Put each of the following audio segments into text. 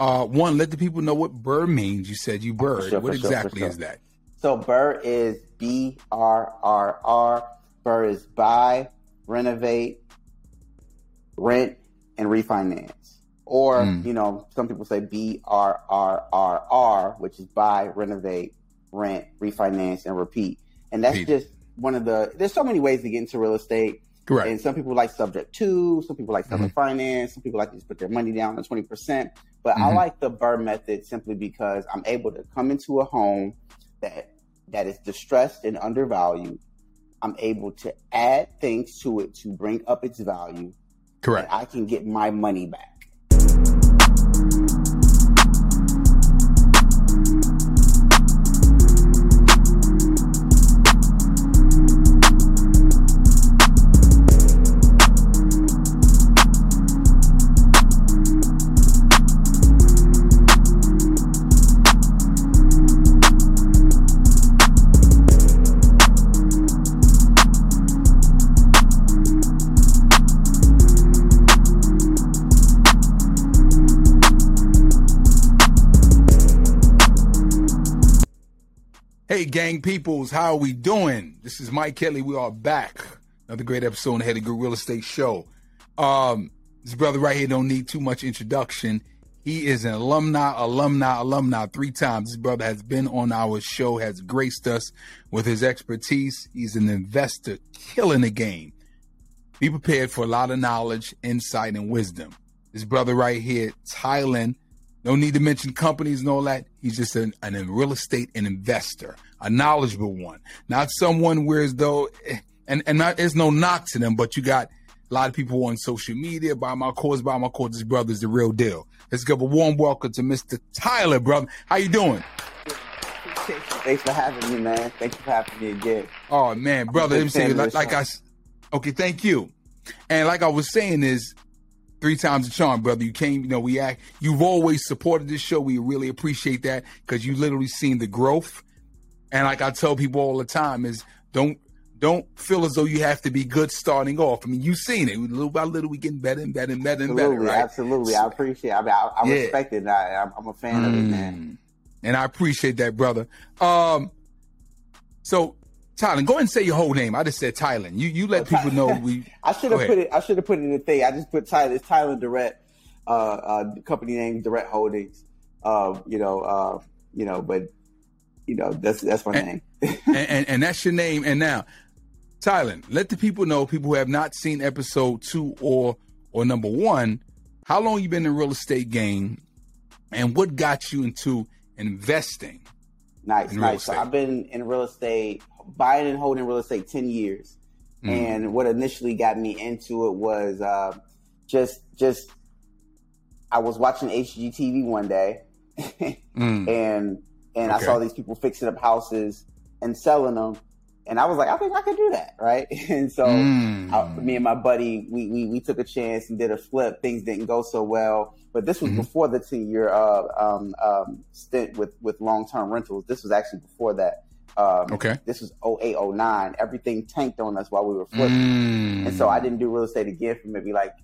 Uh, one, let the people know what BRRRR means. You said you BRRRR. sure, what sure, exactly sure. is that? So BRRRR is B R R R. BRRRR is buy, renovate, rent, and refinance. Or, Mm. you know, some people say B R R R R, which is buy, renovate, rent, refinance, and repeat. And that's Repeat. just one of the, there's so many ways to get into real estate. Correct. And some people like subject to, some people like Mm-hmm. finance, some people like to just put their money down to 20%. But I Mhm. like the BRRRR method simply because I'm able to come into a home that that is distressed and undervalued. I'm able to add things to it to bring up its value. Correct. And I can get my money back. Gang peoples, how are we doing? This is Mike Kelly. We are back. Another great episode on the Headley Group Real Estate Show. Um, this brother right here don't need too much introduction. He is an alumni, alumni, alumni three times. This brother has been on our show, has graced us with his expertise. He's an investor, killing the game. Be prepared for a lot of knowledge, insight, and wisdom. This brother right here, Tylann, no need to mention companies and all that. He's just an, an a real estate and investor, a knowledgeable one, not someone where as though, eh, and and not, there's no knock to them, but you got a lot of people on social media buy my course, buy my course. This brother's the real deal. Let's give a warm welcome to Mr. Tyler, brother. How you doing? Thanks for having me, man. Thank you for having me again. Oh man, brother, let me say like, like. I, okay, thank you. And like I was saying is, three times a charm, brother. You came, you know, we act. You've always supported this show. We really appreciate that because you literally seen the growth. And like I tell people all the time, is don't don't feel as though you have to be good starting off. I mean, you've seen it little by little. We getting better and better and better and better, Absolutely, right? absolutely. I appreciate. It. I mean, I, I Yeah. respect it. I, I'm, I'm a fan of it, man. Mm. And I appreciate that, brother. Um, so Tylann, go ahead and say your whole name. I just said Tylann. You you let people know we. I should have put it. I should have put it in the thing. I just put Tyler. It's Tylann Durrett, uh, uh, company name Durrett Holdings. Uh, you know, uh, you know, but you know, that's that's my And- name. and, and, and that's your name. And now, Tylann, let the people know, people who have not seen episode two or or number one, how long you been in the real estate game, and what got you into investing? Nice, in nice. So. I've been in real estate, buying and holding real estate ten years. Mm. And what initially got me into it was uh, just just I was watching HGTV one day, Mm. and and I saw these people fixing up houses and selling them, and I was like, I think I could do that, right? And so Mm. I, me and my buddy, we, we we took a chance and did a flip. Things didn't go so well, but this was Mhm. before the ten year uh, um, um, stint with with long term rentals. This was actually before that. Um, Okay. This was 08, 09. Everything tanked on us while we were flipping. Mm. And so I didn't do real estate again for maybe like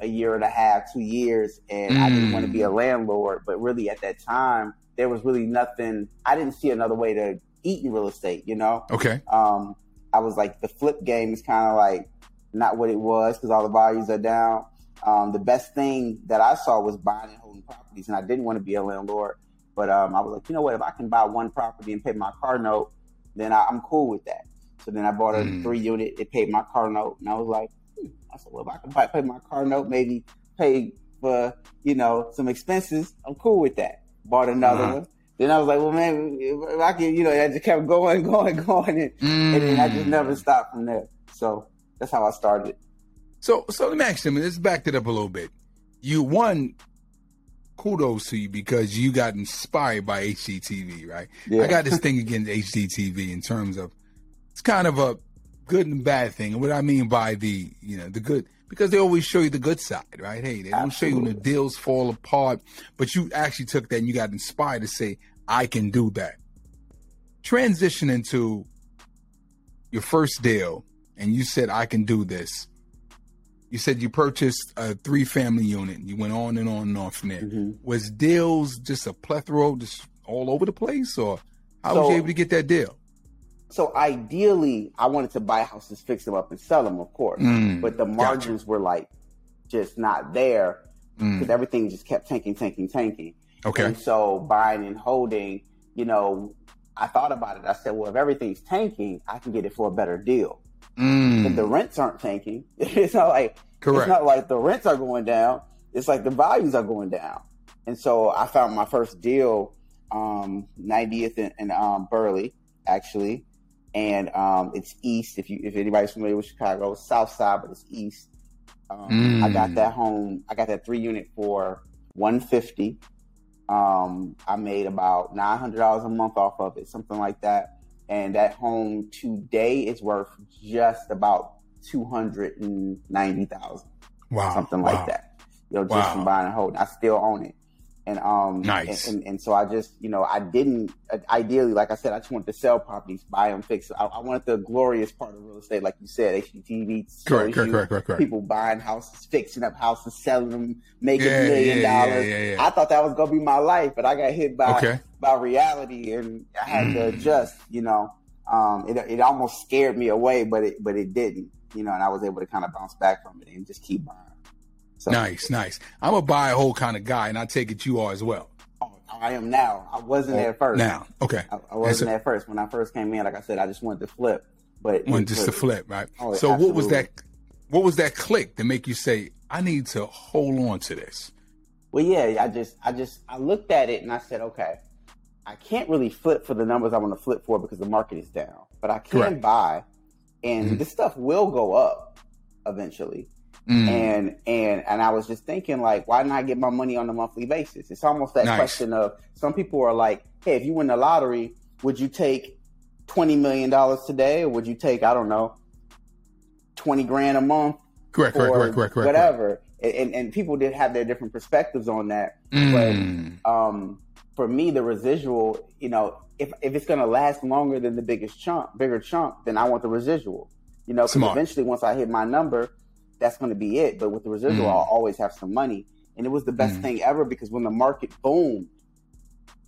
a year and a half, two years. And I didn't want to be a landlord. But really at that time, there was really nothing. I didn't see another way to eat in real estate, you know? Okay. Um, I was like, the flip game is kind of like not what it was because all the values are down. Um, the best thing that I saw was buying and holding properties. And I didn't want to be a landlord. But um, I was like, you know what? If I can buy one property and pay my car note, then I, I'm cool with that. So then I bought a Mm. three unit. It paid my car note, and I was like, hmm. I said, well, if I can buy, pay my car note, maybe pay for you know some expenses, I'm cool with that. Bought another Uh-huh. one. Then I was like, well, man, if I can, you know, I just kept going, going, going, and, and then I just Mm. never stopped from there. So that's how I started. So, so let me ask you, let's back it up a little bit. You one, kudos to you because you got inspired by HGTV, right? Yeah. I got this thing against HGTV in terms of it's kind of a good and bad thing. And what I mean by the, you know, the good, because they always show you the good side, right? Hey, they don't show you when the deals fall apart, but you actually took that and you got inspired to say, I can do that. Transition into your first deal and you said, I can do this. You said you purchased a three family unit. You went on and on and on from there. Mm-hmm. Was deals just a plethora, just all over the place, or how was you able to get that deal? So ideally, I wanted to buy houses, fix them up, and sell them, of course. Mm, but the gotcha. margins were like just not there Mm, because everything just kept tanking, tanking, tanking. okay. And so buying and holding, you know, I thought about it. I said, well, if everything's tanking, I can get it for a better deal. Mm, the rents aren't tanking, it's not like correct. it's not like the rents are going down. It's like the values are going down. And so I found my first deal, um, 90th and, and um, Burley, actually. And um, it's east. If you if anybody's familiar with Chicago, south side, but it's east. Um, Mm. I got that home. I got that three unit for 150. Um, I made about nine hundred dollars a month off of it, something like that. And that home today is worth just about two hundred and ninety thousand wow. something wow. like that. You know, just Wow. from buying and holding. I still own it. And um Nice. and, and, and so I just, you know, I didn't ideally, like I said, I just wanted to sell properties, buy them, fix them. I, I wanted the glorious part of real estate, like you said, HGTV Correct, correct, correct, correct, correct. people buying houses, fixing up houses, selling them, making Yeah, a million yeah, dollars. yeah. I thought that was gonna be my life, but I got hit by Okay. by reality, and I had to Mm. adjust. You know, um, it it almost scared me away, but it but it didn't. You know, and I was able to kind of bounce back from it and just keep buying. So Nice, nice. I'm a buy and hold kind of guy, and I take it you are as well. oh, I am now. I wasn't at first. Now, okay. I, I wasn't at first when I first came in. Like I said, I just wanted to flip, but One just to flip, right? Oh, so what was that? What was that click to make you say, "I need to hold on to this"? Well, yeah, I just, I just, I looked at it and I said, okay, I can't really flip for the numbers I want to flip for because the market is down, but I can Correct. buy, and Mhm. this stuff will go up eventually. Mm, And and and I was just thinking, like, why not get my money on a monthly basis? It's almost that Nice. question of some people are like, hey, if you win the lottery, would you take twenty million dollars today, or would you take, I don't know, twenty grand a month? correct, correct, correct, correct, correct. whatever. And, and and people did have their different perspectives on that. Mm, Um, for me, the residual, you know, if if it's going to last longer than the biggest chunk, bigger chunk, then I want the residual. You know, because eventually, once I hit my number, that's going to be it. But with the residual, Mm. I'll always have some money, and it was the best Mm. thing ever because when the market boomed,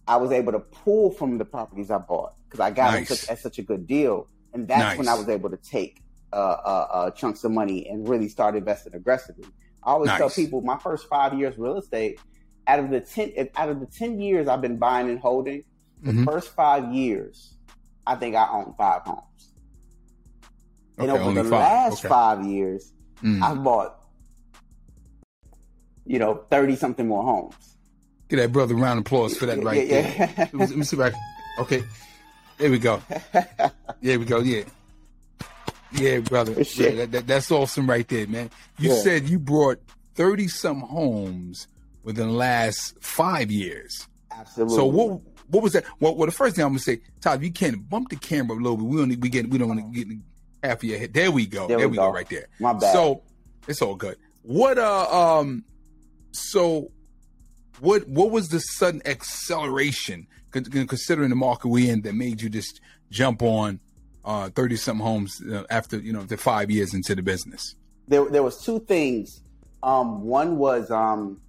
I was able to pull from the properties I bought because I got Nice. such, at such a good deal, and that's when I was able to take uh, uh, uh, chunks of money and really start investing aggressively. I always tell people my first five years real estate, out of the ten out of the ten years I've been buying and holding, the Mhm. first five years, I think I own five homes. and over the five. last Okay. five years, Mm. I've bought, you know, thirty something more homes. Give that brother a round of applause for that right Yeah, there. yeah. Let me, see if I- Okay, there we go. There we go. Yeah, yeah, brother. Yeah, that, that, that's awesome right there, man. You Yeah. said you brought thirty some homes within the last five years. Absolutely. So what what was that? Well, well, the first thing I'm gonna say, Todd, you can't bump the camera a little bit. We don't we get we don't want to get half of your head. There we go. There, There we go. go. right there. My bad. So it's all good. What uh um so what what was the sudden acceleration con- con- considering the market we in that made you just jump on uh 30 something homes uh, after you know the 5 years into the business? there there was two things. Um, one was um,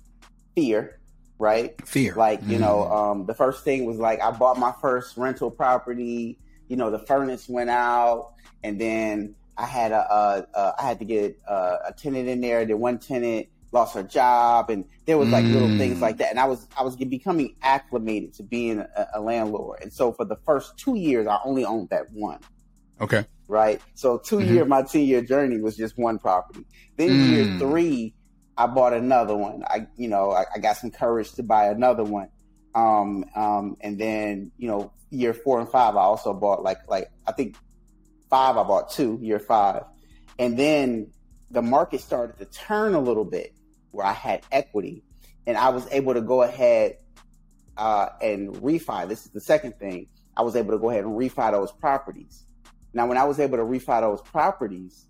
fear, right? Fear. Like you Mm. know, um, the first thing was like I bought my first rental property. You know, the furnace went out, and then I had a, a, a I had to get a, a tenant in there. The one tenant lost her job, and there was like little Mm. things like that. And I was I was becoming acclimated to being a, a landlord, and so for the first two years, I only owned that one Okay. right? So 2 Mhm. year, my two year journey was just one property. Then Mm. year three, I bought another one. I, you know, I, I got some courage to buy another one. Um, um, and then, you know, year four and five, I also bought like, like, I think five, I bought two, year five. And then the market started to turn a little bit where I had equity and I was able to go ahead, uh, and refi. This is the second thing. I was able to go ahead and refi those properties. Now, when I was able to refi those properties,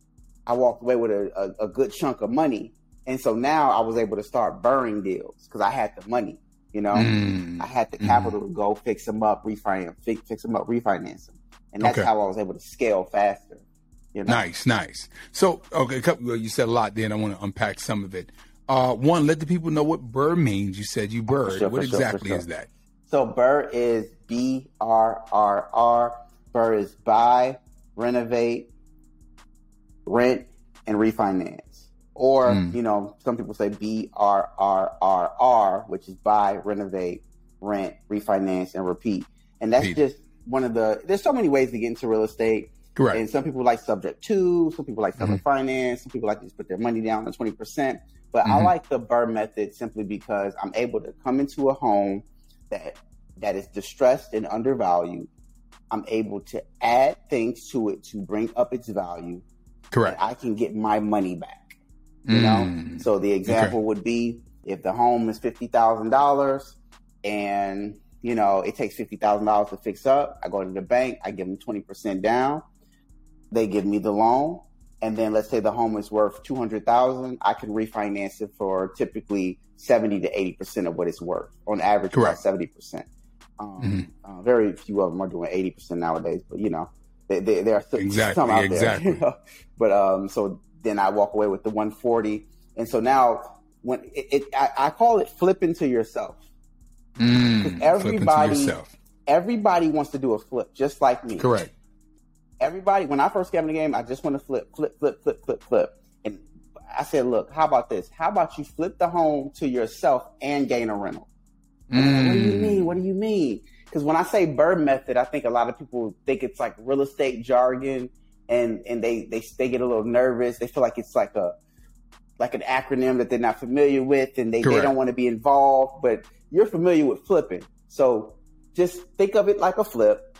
I walked away with a, a, a good chunk of money. And so now I was able to start burning deals because I had the money, you know, Mm. I had the Mhm. capital to go fix them up, refinance, fix, fix them up, refinance them. And that's Okay. how I was able to scale faster. You know? Nice, nice. So, okay, couple, you said a lot there, and I want to unpack some of it. Uh, one, let the people know what BRRRR means. You said you BRRRR. sure, what for sure, exactly sure. is that? So BRRRR is B R R R. BRRRR is buy, renovate, rent, and refinance. Or, Mm. you know, some people say B R R R R, which is buy, renovate, rent, refinance, and repeat. And that's Repeat. just one of the, there's so many ways to get into real estate. Correct. And some people like subject to, some people like seller Mhm. finance, some people like to just put their money down on 20%. But I Mhm. like the BRRRR method simply because I'm able to come into a home that that is distressed and undervalued. I'm able to add things to it to bring up its value. Correct. And I can get my money back. You know? Mm. So the example would be if the home is fifty thousand dollars and you know it takes fifty thousand dollars to fix up, I go to the bank, I give them twenty percent down, they give me the loan, and then let's say the home is worth two hundred thousand, I can refinance it for typically seventy to eighty percent of what it's worth. On average, about Correct. seventy percent. Um, Mhm. uh, very few of them are doing eighty percent nowadays, but you know, they, they, there are th- Exactly, some out exactly. there. you know? But um, so then I walk away with the one forty, and so now when it, it I, I call it flipping to yourself. Mm. Everybody- yourself. Everybody wants to do a flip, just like me. Correct. everybody when I first came in the game, I just want to flip, flip, flip, flip, flip, flip. And I said, look, how about this? How about you flip the home to yourself and gain a rental? And What do you Mm. mean? What do you mean? Because when I say BRRRR method, I think a lot of people think it's like real estate jargon, and and they they they get a little nervous. They feel like it's like a like an acronym that they're not familiar with, and they, they don't want to be involved. But you're familiar with flipping, so just think of it like a flip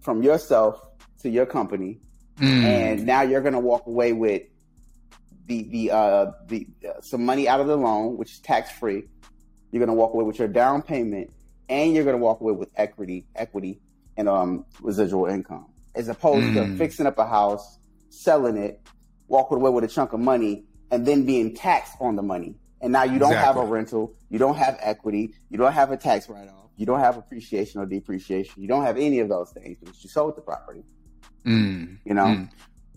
from yourself to your company, Mm. and now you're going to walk away with the the uh the uh, some money out of the loan, which is tax free. You're going to walk away with your down payment, and you're going to walk away with equity, equity, and um residual income, as opposed to Mm. fixing up a house, selling it, walking away with a chunk of money, and then being taxed on the money. And now you don't have a rental, you don't have equity, you don't have a tax write off, you don't have appreciation or depreciation, you don't have any of those things because you sold the property. Mm. You know. Mm.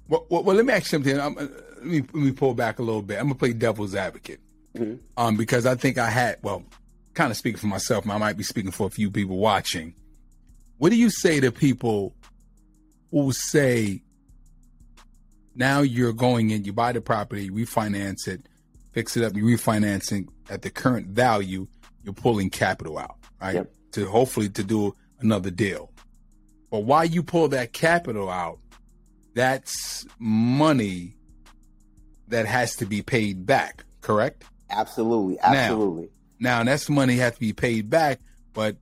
Well, well, well, let me ask you something. Uh, let me let me pull back a little bit. I'm gonna play devil's advocate, Mhm. um, because I think I had well, kind of speaking for myself. I might be speaking for a few people watching. What do you say to people who say, now you're going in, you buy the property, refinance it, fix it up, you refinancing at the current value, you're pulling capital out, right? Yep. To hopefully to do another deal. But why you pull that capital out, that's money that has to be paid back, correct? Absolutely, absolutely. Now that's money has to be paid back, but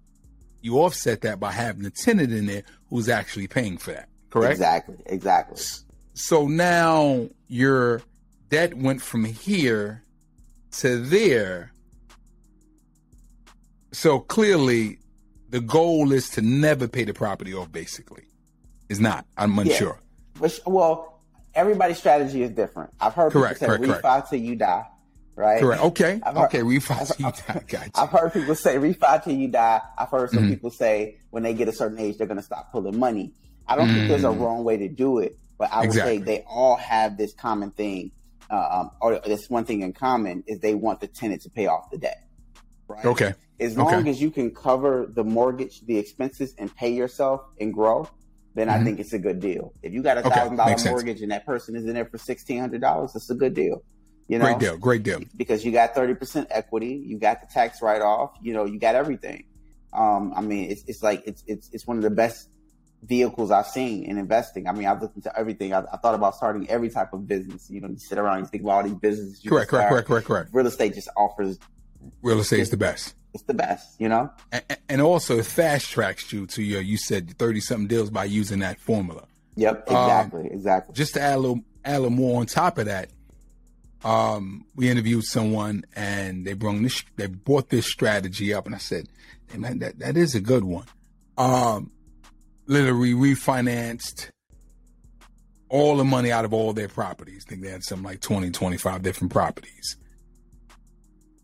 you offset that by having a tenant in there who's actually paying for that, correct? Exactly, exactly. So now your debt went from here to there. So clearly, the goal is to never pay the property off. Basically, is not. I'm unsure. But sh- well, everybody's strategy is different. I've heard Correct, people say correct, refi till you die, right? Correct. Okay. I've heard- okay. Refi. I've- I got you. I've heard people say refi till you die. I've heard some Mhm. people say when they get a certain age they're going to stop pulling money. I don't think there's a Mm. wrong way to do it, but I would Exactly. say they all have this common thing, uh, um, or this one thing in common is they want the tenant to pay off the debt. Right? Okay. As long Okay. as you can cover the mortgage, the expenses, and pay yourself and grow, then I Mhm. think it's a good deal. If you got a thousand dollar makes sense. mortgage and that person is in there for sixteen hundred dollars, it's a good deal. You know, Great deal. Great deal. because you got thirty percent equity, you got the tax write off, you know, you got everything. Um, I mean, it's it's like it's it's it's one of the best vehicles I've seen in investing. I mean, I've looked into everything. I, I thought about starting every type of business. You know, you sit around, you think about all these businesses. You Correct. Correct. Correct. Correct. Correct. Real estate just offers Real estate is the best. it's the best. You know. And, and also it fast tracks you to your you said 30 something deals by using that formula. Yep, Um, exactly, exactly. Just to add a little add a little more on top of that, um, we interviewed someone and they brought this they brought this strategy up and I said, hey man, that, that is a good one. Um literally refinanced all the money out of all their properties. I think they had something like 20, 25 different properties.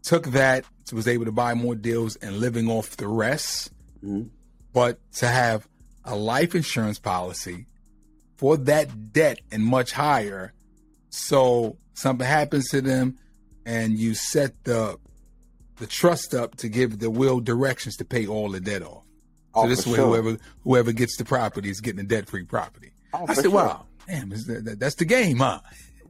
Took that, was able to buy more deals and living off the rest Mhm. but to have a life insurance policy for that debt and much higher. So something happens to them and you set the the trust up to give the will directions to pay all the debt off. Oh, so this way, sure. whoever whoever gets the property is getting a debt free property. Oh, I said, sure. "Wow, damn, that, that, that's the game, huh?"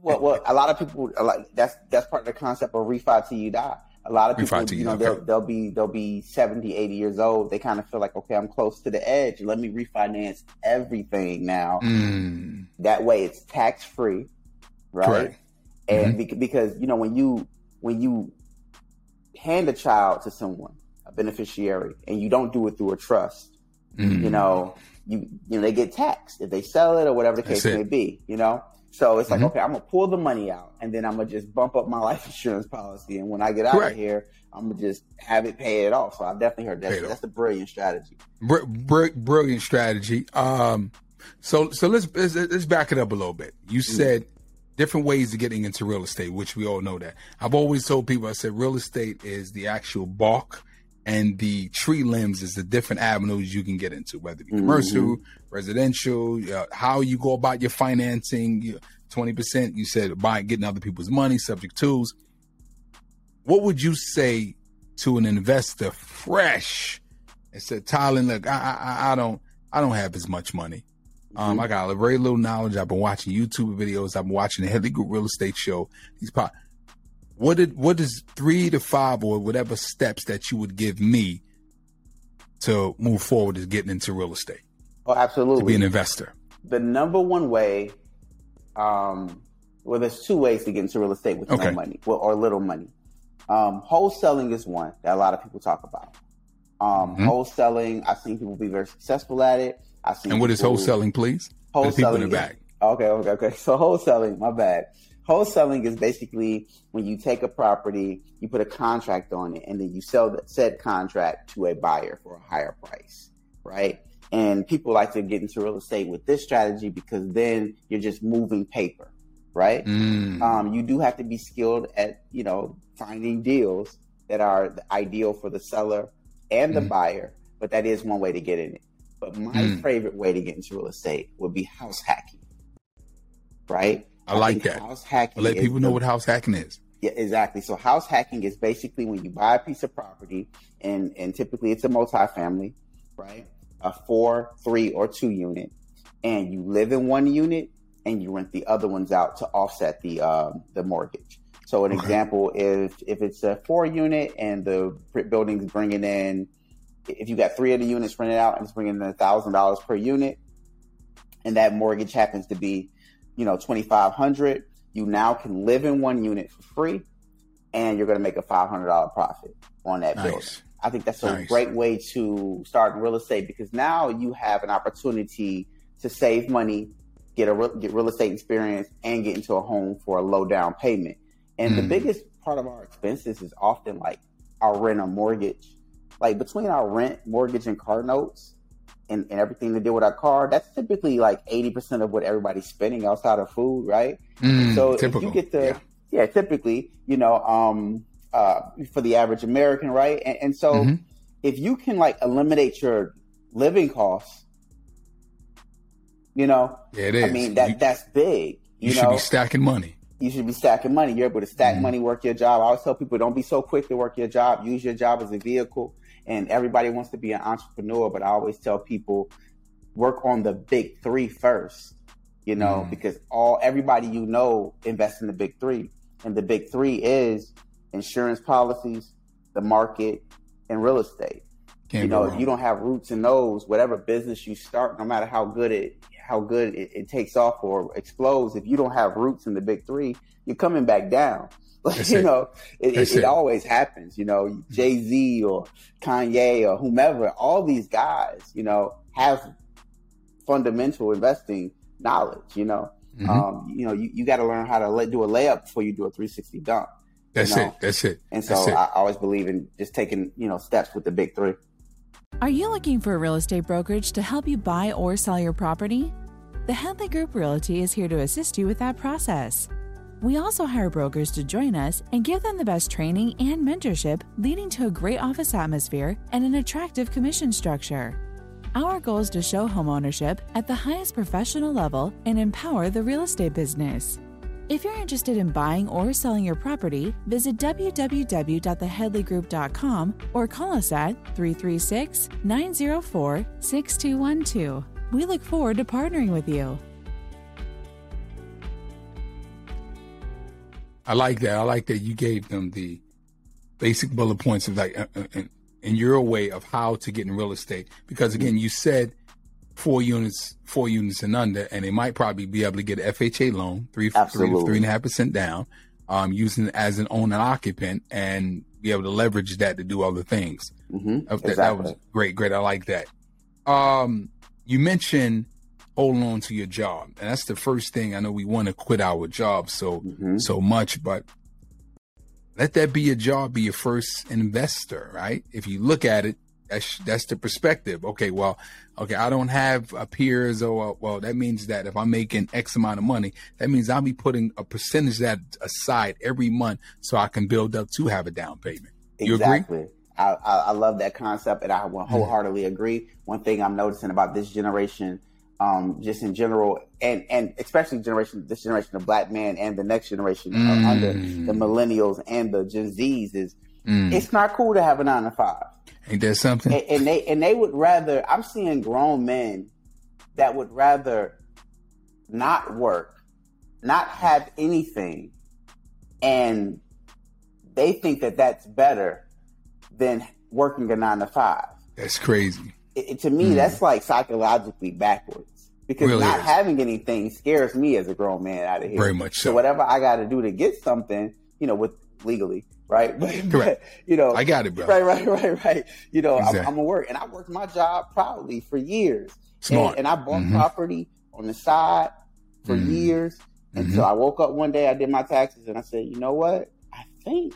Well, well, a lot of people like that's that's part of the concept of refi till you die. A lot of people, Refi you know, they'll, they'll be they'll be 70, 80 years old. They kind of feel like, okay, I'm close to the edge. Let me refinance everything now. Mm, That way, it's tax free, right? Correct. And bec- because you know when you when you hand a child to someone, a beneficiary, and you don't do it through a trust, mm. you know, you you know they get taxed if they sell it or whatever the case may be, you know. So it's like, Mhm. okay, I'm gonna pull the money out, and then I'm gonna just bump up my life insurance policy, and when I get out Correct. of here, I'm gonna just have it pay it off. So I've definitely heard that. That's a brilliant strategy. Br- br- brilliant strategy. Um, so so let's, let's let's back it up a little bit. You said different ways of getting into real estate, which we all know that. I've always told people I said real estate is the actual bark, and the tree limbs is the different avenues you can get into, whether it be commercial, residential, uh, how you go about your financing. Twenty percent, you said buying, getting other people's money, subject tools. What would you say to an investor fresh and said, Tyler, look, I, I, I don't, I don't have as much money. Um, I got a very little knowledge. I've been watching YouTube videos. I've been watching the Headley Group Real Estate Show. These pop. What did, what is three to five or whatever steps that you would give me to move forward is getting into real estate Oh, absolutely. to be an investor? the number one way, um, well, there's two ways to get into real estate with Okay. no money well, or little money. Um, wholesaling is one that a lot of people talk about. Um, Mhm. Wholesaling, I've seen people be very successful at it. I've seen And what is wholesaling, please? For the people in the Wholesaling back. Okay, okay, okay. So wholesaling, my bad. Wholesaling is basically when you take a property, you put a contract on it, and then you sell that said contract to a buyer for a higher price, right? And people like to get into real estate with this strategy because then you're just moving paper, right? Mm. Um, you do have to be skilled at, you know, finding deals that are ideal for the seller and the Mhm. buyer, but that is one way to get in it. But my Mm. favorite way to get into real estate would be house hacking, right? I like that. House hacking. Let people know what house hacking is. yeah, exactly. So house hacking is basically when you buy a piece of property, and and typically it's a multifamily, right? A four, three, or two unit, and you live in one unit and you rent the other ones out to offset the um, the mortgage. So an Okay. example, if if it's a four unit and the building's bringing in, if you got three of the units rented out and it's bringing in a thousand dollars per unit, and that mortgage happens to be, you know, twenty five hundred, you now can live in one unit for free, and you're going to make a five hundred dollar profit on that building. I think that's a Nice. great way to start real estate because now you have an opportunity to save money, get a re- get real estate experience, and get into a home for a low down payment. And the Mm. biggest part of our expenses is often like our rent or mortgage. Like between our rent, mortgage, and car notes, and, and everything to do with our car, that's typically like eighty percent of what everybody's spending outside of food, right? Mm, So typical. if you get the Yeah. yeah. typically, you know, um, uh, for the average American, right? And, and so Mhm. if you can like eliminate your living costs, you know, Yeah, it is. I mean that you, that's big. you You, should be stacking money. you should be stacking money. You're able to stack Mhm. money, work your job. I always tell people, don't be so quick to work your job. Use your job as a vehicle. And everybody wants to be an entrepreneur, but I always tell people, work on the big three first. You know, Mm. because all everybody you know invests in the big three, and the big three is insurance policies, the market, and real estate Can't you know, if you don't have roots in those, whatever business you start, no matter how good it how good it, it takes off or explodes, if you don't have roots in the big three, you're coming back down. Like, you know, it, it, it it. always happens. You know, Jay Z or Kanye or whomever, all these guys, you know, have fundamental investing knowledge. You know, Mhm. um, you know, you, you got to learn how to let, do a layup before you do a 360 dunk. That's know, it. That's it. And so it. I always believe in just taking you know steps with the big three. Are you looking for a real estate brokerage to help you buy or sell your property? The Headley Group Realty is here to assist you with that process. We also hire brokers to join us and give them the best training and mentorship, leading to a great office atmosphere and an attractive commission structure. Our goal is to show homeownership at the highest professional level and empower the real estate business. If you're interested in buying or selling your property, visit www.theheadleygroup.com or call us at 336 904 6212. We look forward to partnering with you. I like that. I like that you gave them the basic bullet points of like, uh, uh, in, in your way of how to get in real estate. Because again, you said four units, four units and under, and they might probably be able to get an FHA loan, three three and a half percent down, um, using it as an owner occupant and be able to leverage that to do other things. Mm-hmm. That, exactly. that was great, great. I like that. Um, you mentioned holding on to your job, and that's the first thing. I know we want to quit our job so Mhm. so much, but let that be your job, be your first investor, right? If you look at it, that's that's the perspective. Okay, well, okay, I don't have uh, peers, or well, that means that if I'm making X amount of money, that means I'll be putting a percentage that aside every month so I can build up to have a down payment. You agree? Exactly. I, I, I love that concept, and I wholeheartedly agree. One thing I'm noticing about this generation, um, just in general, and and especially generation, this generation of black men, and the next generation Mm. under the millennials and the Gen Zs, is Mm. it's not cool to have a nine to five, Ain't that something? and, and they and they would rather. I'm seeing grown men that would rather not work, not have anything, and they think that that's better than working a nine to five. That's crazy. It, it- to me, that's like psychologically backwards because Really not is. having anything scares me as a grown man out of here. Very much so. whatever I got to do to get something, you know, with legally, right? But, Correct. you know, I got it, bro. right, right, right, right. You know, Exactly. I'm, I'm gonna work, and I worked my job proudly for years. Smart. And, and I bought Mhm. property on the side for Mhm. years until I woke up one day. I did my taxes, and I said, you know what? I think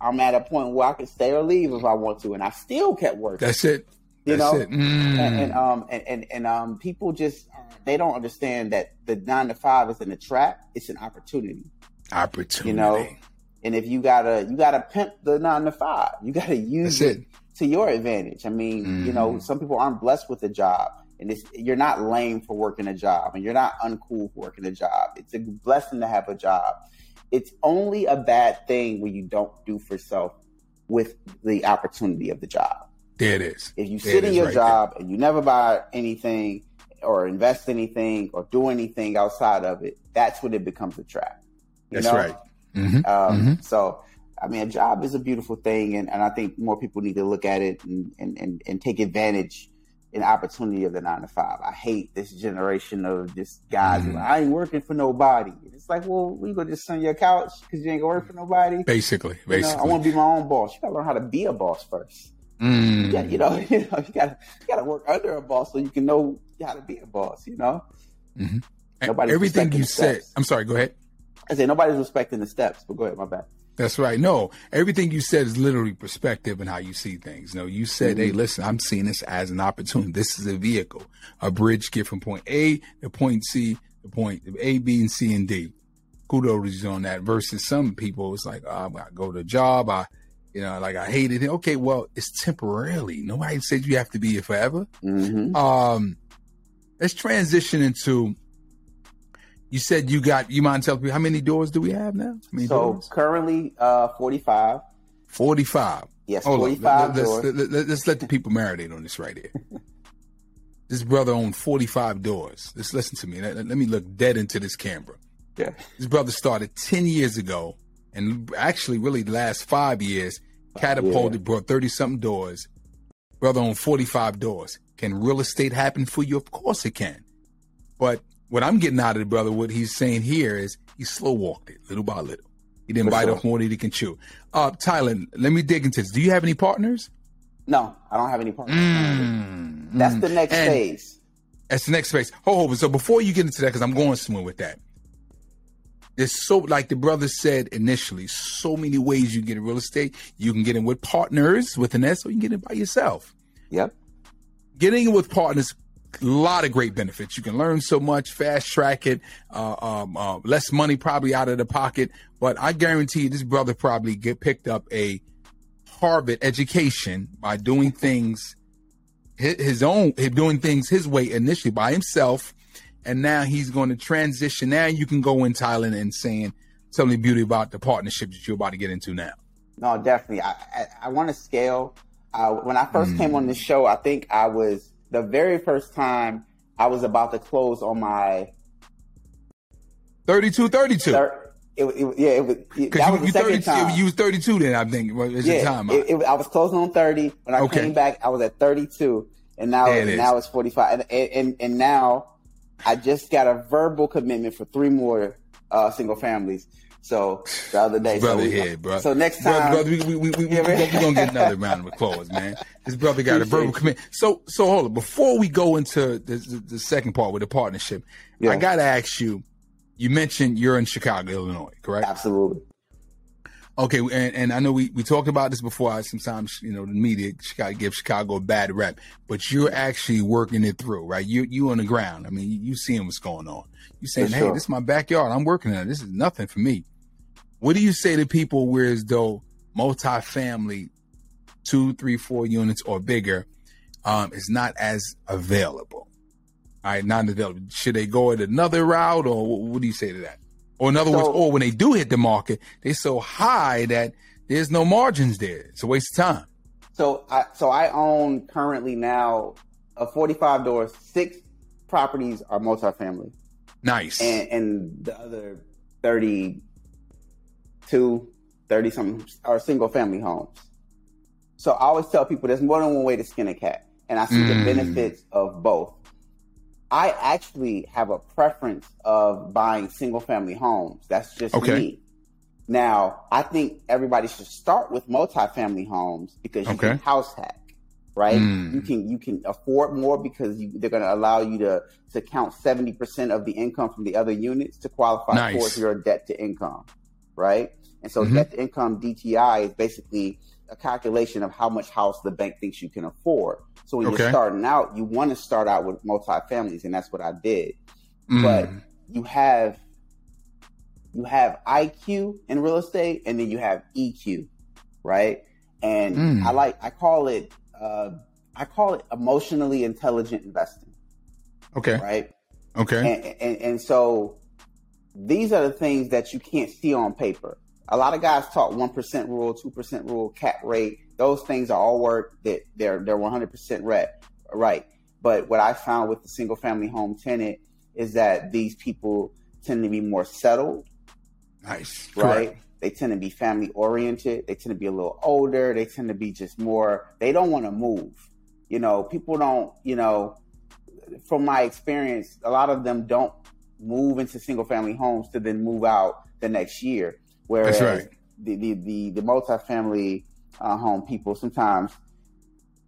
I'm at a point where I can stay or leave if I want to, and I still kept working. That's it. You That's know? Mm. and, and um and, and and um people just they don't understand that the nine to five isn't a trap; it's an opportunity. Opportunity. You know, and if you gotta you gotta pimp the nine to five, you gotta use it, it. to your advantage. I mean, you know, Mhm. some people aren't blessed with a job, and it's you're not lame for working a job, and you're not uncool for working a job. It's a blessing to have a job. It's only a bad thing when you don't do for self with the opportunity of the job. There it is. If you There sit in your right job and you never buy anything or invest anything or do anything outside of it, that's when it becomes a trap. You That's know? right. hmm Um, So, I mean, a job is a beautiful thing, and, and I think more people need to look at it and, and, and, and take advantage and opportunity of the nine to five. I hate this generation of just guys who Mhm. I ain't working for nobody. It's like, well, we gonna just sit on your couch because you ain't gonna work for nobody. Basically, You know, I want to be my own boss. You gotta learn how to be a boss first. Mm. Yeah, you know, you know, you gotta you gotta work under a boss so you can know how to be a boss. You know, And nobody's Everything you said. steps. I'm sorry. Go ahead. I say nobody's respecting the steps. But go ahead, my bad. That's right. No, everything you said is literally perspective and how you see things. No, you said, "Hey, listen, I'm seeing this as an opportunity. This is a vehicle, a bridge get from point A to point C, to point A, B, and C and D." Kudos on that. Versus some people, it's like, oh, I go to a job, I, you know, like I hated it. Okay, well, it's temporarily. Nobody said you have to be here forever. hmm Um, let's transition into. You said you got. You mind telling me how many doors do we have now? So doors? currently, uh, forty five. Forty-five. Yes, Hold forty on. Let, doors. us let, let, us let the people marinate on this right here. this brother owned 45 doors. Just listen to me. Let, let me look dead into this camera. yeah. This brother started 10 years ago, and actually, really, the last five years, catapulted, brought 30 something doors. Brother on 45 doors. Can real estate happen for you? Of course it can. But what I'm getting out of the brother, what he's saying here is he slow walked it little by little. He didn't bite off more than he can chew. Uh, Tyler, let me dig into this. Do you have any partners? No, I don't have any partners. Mm, That's mm. the next And phase. That's the next phase. Hold on. So before you get into that, because I'm going somewhere with that. There's so, like the brother said initially, so many ways you get in real estate. You can get in with partners with an S, or you can get in by yourself. Yep. Getting in with partners, a lot of great benefits. You can learn so much, fast track it, uh, um, uh, less money probably out of the pocket. But I guarantee you, this brother probably get picked up a Harvard education by doing things his own doing things his way initially by himself, and now he's going to transition. Now you can go in Tylann and saying tell me beauty about the partnership that you're about to get into now. No, definitely. I I, I want to scale. Uh, when I first mm. came on this show, I think I was the very first time I was about to close on my 32 32. it, it, yeah, it was, that was the second time. You was 32 then, I think. Was yeah, time. It, I was closing on 30. When I okay. came back, I was at 32. And now, now it's 45. And, and, and now I just got a verbal commitment for three more uh, single families. So the other day, brother so, we, here, bro. So next time, brother, we, we, we, we, we, are gonna get another round of applause, man. His brother got a verbal commitment. So, so hold on. Before we go into the, the, the second part with the partnership, yeah. I gotta ask you. You mentioned you're in Chicago, Illinois, correct? Absolutely. Okay, and, and I know we, we talked about this before. I sometimes you know the media Chicago give Chicago a bad rep, but you're actually working it through, right? You you on the ground. I mean, you, you seeing what's going on. You saying, "Hey, this is my backyard. I'm working on it. This is nothing for me." What do you say to people where as though multifamily, two, three, four units or bigger, um, is not as available? All right, not available. Should they go at another route, or what do you say to that? Or in other so, words, or when they do hit the market, they're so high that there's no margins there. It's a waste of time. So, I, so I own currently now a 45 doors, six properties are multifamily. Nice. And, and the other 30 two, 30 something are single family homes. So I always tell people there's more than one way to skin a cat. And I see mm. the benefits of both. I actually have a preference of buying single family homes. That's just okay. me. Now, I think everybody should start with multifamily homes because you okay. can house hack, right? Mm. You can you can afford more because you, they're going to allow you to to count seventy percent of the income from the other units to qualify nice. towards your debt to income right? And so mm-hmm. debt to income DTI is basically a calculation of how much house the bank thinks you can afford. So when okay. you're starting out, you want to start out with multi-families, and that's what I did. Mm. But you have you have IQ in real estate, and then you have EQ, right? And mm. I like I call it uh, I call it emotionally intelligent investing. Okay. Right. Okay. And, and, and so these are the things that you can't see on paper. A lot of guys talk 1% rule, 2% rule, cap rate. Those things are all work that they're, they're 100% right, right. But what I found with the single family home tenant is that these people tend to be more settled. Nice. Right. Correct. They tend to be family oriented. They tend to be a little older. They tend to be just more, they don't want to move. You know, people don't, you know, from my experience, a lot of them don't move into single family homes to then move out the next year. Whereas right. the, the, the, the multifamily uh, home people sometimes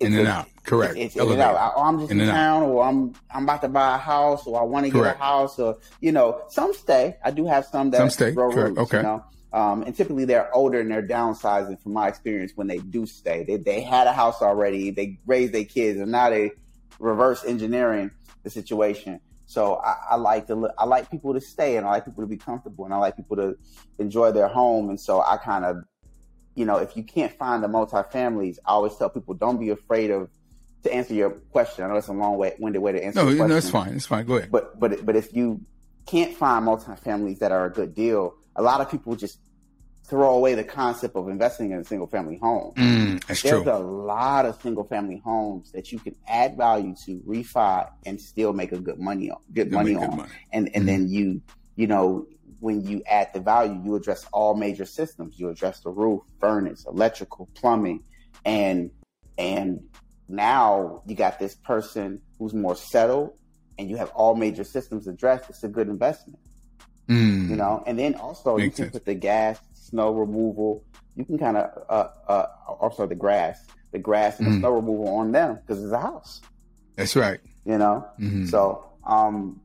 in and a, out. Correct. It's, it's in and out. I, am just in, in town, out. or I'm I'm about to buy a house, or I want to get a house, or you know, some stay. I do have some that some stay. Grow Correct. Roots, okay. You know? Um, and typically they're older and they're downsizing. From my experience, when they do stay, they they had a house already, they raised their kids, and now they reverse engineering the situation. So I, I, like to I like people to stay and I like people to be comfortable and I like people to enjoy their home. And so I kind of, you know, if you can't find the multifamilies, I always tell people don't be afraid of to answer your question. I know it's a long way winded way to answer. No, no, it's fine. It's fine. Go ahead. But but but if you can't find multifamilies that are a good deal, a lot of people just throw away the concept of investing in a single family home. Mm, There's true. a lot of single family homes that you can add value to, refi, and still make a good money on. Good money on, good money. and and mm then you you know when you add the value, you address all major systems. You address the roof, furnace, electrical, plumbing, and and now you got this person who's more settled, and you have all major systems addressed. It's a good investment. Mm. You know, and then also Makes you can sense. put the gas snow removal. You can kind of uh, uh, also the grass, the grass and mm-hmm. the snow removal on them because it's a house. That's right. You know, mm-hmm. so um,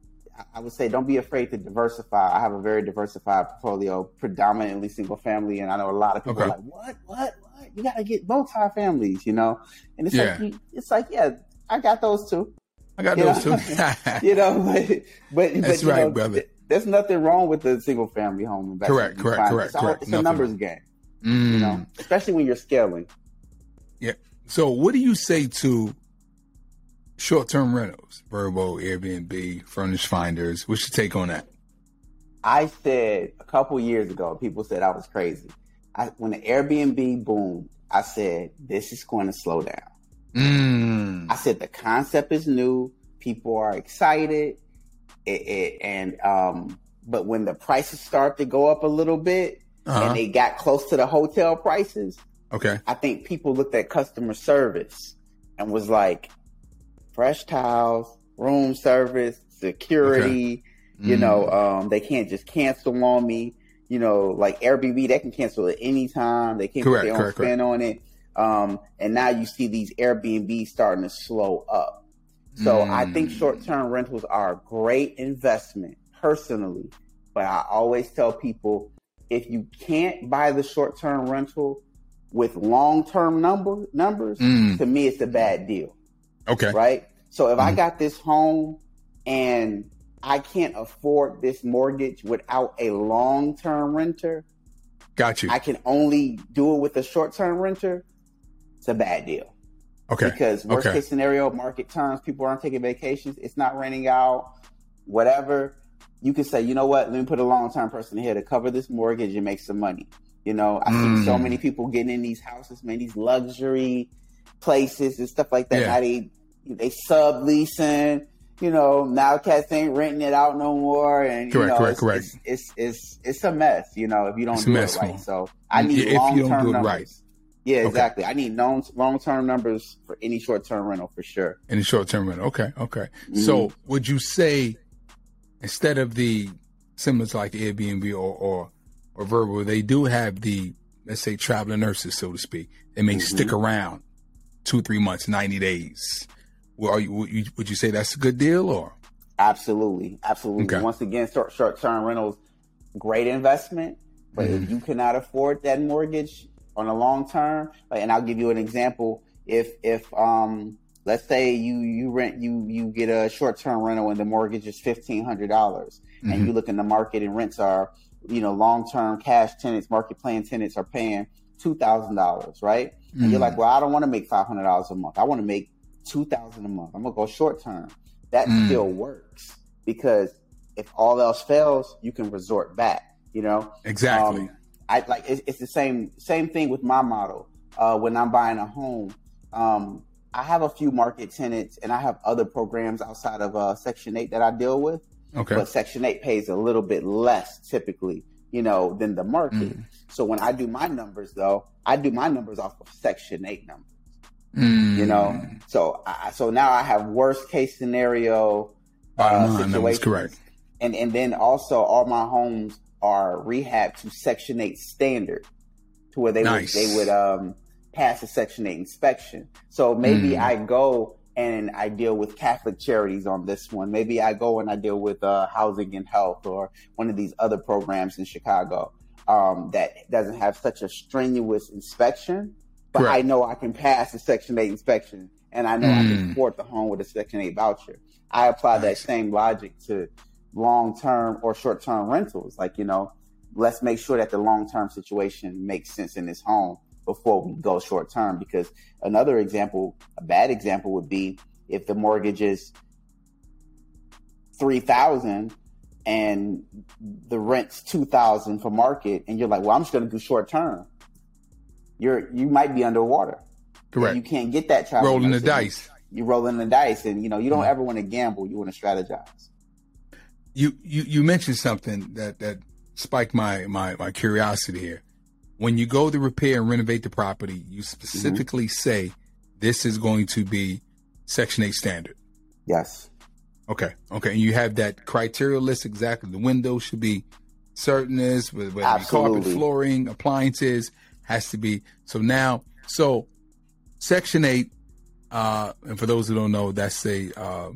I would say don't be afraid to diversify. I have a very diversified portfolio, predominantly single family, and I know a lot of people okay. are like, "What? What? What? You got to get multi families," you know? And it's yeah. like, it's like, yeah, I got those too. I got you those know? too. you know, but but, that's but, right, know, brother there's nothing wrong with the single family home investment. Correct, correct, correct, it's, correct. It's a numbers game. Mm. You know, especially when you're scaling. Yeah. So what do you say to short term rentals, Vrbo, Airbnb, Furnish Finders. What's your take on that? I said a couple years ago, people said I was crazy. I, when the Airbnb boomed, I said this is going to slow down. Mm. I said the concept is new, people are excited, it, it, and um, but when the prices start to go up a little bit, Uh-huh. and they got close to the hotel prices, Okay. I think people looked at customer service and was like, fresh towels, room service, security. You Mm. know, um, they can't just cancel on me. You know, like Airbnb, they can cancel at any time. They can't Correct, put their own correct, spin on it. Um, and now you see these Airbnb starting to slow up. So I think Mm. short term rentals are a great investment personally. But I always tell people if you can't buy the short term rental with long term number numbers, Mm. to me it's a bad deal. Okay. Right? So if I Mhm. got this home and I can't afford this mortgage without a long term renter, Got you. I can only do it with a short term renter, it's a bad deal. Okay. Because worst Okay. case scenario, market terms, people aren't taking vacations, it's not renting out, whatever. You can say, you know what, let me put a long term person here to cover this mortgage and make some money. You know, I see so Mm. many people getting in these houses, man, these luxury places and stuff like that. Yeah. Now they they subleasing, you know, now cats ain't renting it out no more and you Correct, know, correct, it's, correct. It's, it's it's it's a mess, you know, if you don't It's do mess, it right. So I need If you long don't term do it numbers. right. Yeah, Okay. exactly. I need long long term numbers for any short term rental for sure. In the short term rental. Okay. Okay. Mm-hmm. So would you say instead of the similar to like Airbnb or or or Vrbo, they do have the let's say traveling nurses, so to speak. They may stick Mm-hmm. around two, three months, ninety days. Well, are you, would you would you say that's a good deal or Absolutely, absolutely. Okay. Once again, short short term rentals, great investment. But Mm-hmm. if you cannot afford that mortgage on a long term, like, and I'll give you an example. If if um let's say you you rent you you get a short term rental and the mortgage is fifteen hundred dollars, Mm-hmm. and you look in the market and rents are you know long term cash tenants, market plan tenants are paying two thousand dollars, right? And you're Mm. like, well, I don't want to make five hundred dollars a month. I want to make two thousand a month. I'm gonna go short term. That Mm. still works because if all else fails, you can resort back. You know, exactly? um, I like it's, it's the same same thing with my model. Uh, when I'm buying a home, um, I have a few market tenants, and I have other programs outside of uh, Section Eight that I deal with. okay. But Section Eight pays a little bit less typically, you know, than the market. Mm. So when I do my numbers, though, I do my numbers off of Section Eight numbers. Mm. You know, so I, so now I have worst case scenario Bottom uh, line, situations. correct. and and then also all my homes are rehab to Section Eight standard, to where they Nice. would they would um, pass a Section Eight inspection. So maybe Mm. I go and I deal with Catholic charities on this one. Maybe I go and I deal with uh, Housing and Health or one of these other programs in Chicago um, that doesn't have such a strenuous inspection. But. I know I can pass a Section Eight inspection, and I know I can Mm. afford the home with a Section Eight voucher. I apply that same logic to long term or short term rentals. Like, you know, let's make sure that the long term situation makes sense in this home before we go short term. Because another example, a bad example would be if the mortgage is three thousand and the rent's two thousand for market and you're like, well, I'm just gonna do short term. You're you might be underwater. Correct. You can't get that child. Rolling the dice. You're rolling the dice and you know, you don't Mhm. ever want to gamble, you want to strategize. You you you mentioned something that that spiked my my my curiosity here. When you go to repair and renovate the property, you specifically say this is going to be Section Eight standard. Yes. Okay, okay, and you have that criteria list exactly. The windows should be certainness, whether carpet, flooring, appliances has to be. So now, so Section Eight, uh, and for those who don't know, that's a uh,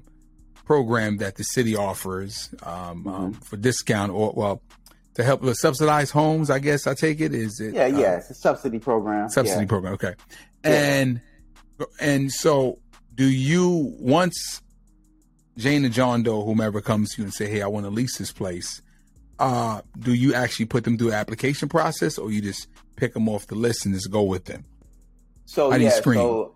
program that the city offers um, um, Mm-hmm. for discount or well to help with subsidized homes. I guess I take it is it Yeah, uh, yeah. It's a subsidy program. subsidy Yeah. program. Okay, Yeah. and and so do you once Jane and John Doe, whomever comes to you and say, "Hey, I want to lease this place," uh, do you actually put them through an application process, or you just pick them off the list and just go with them? So How yeah, so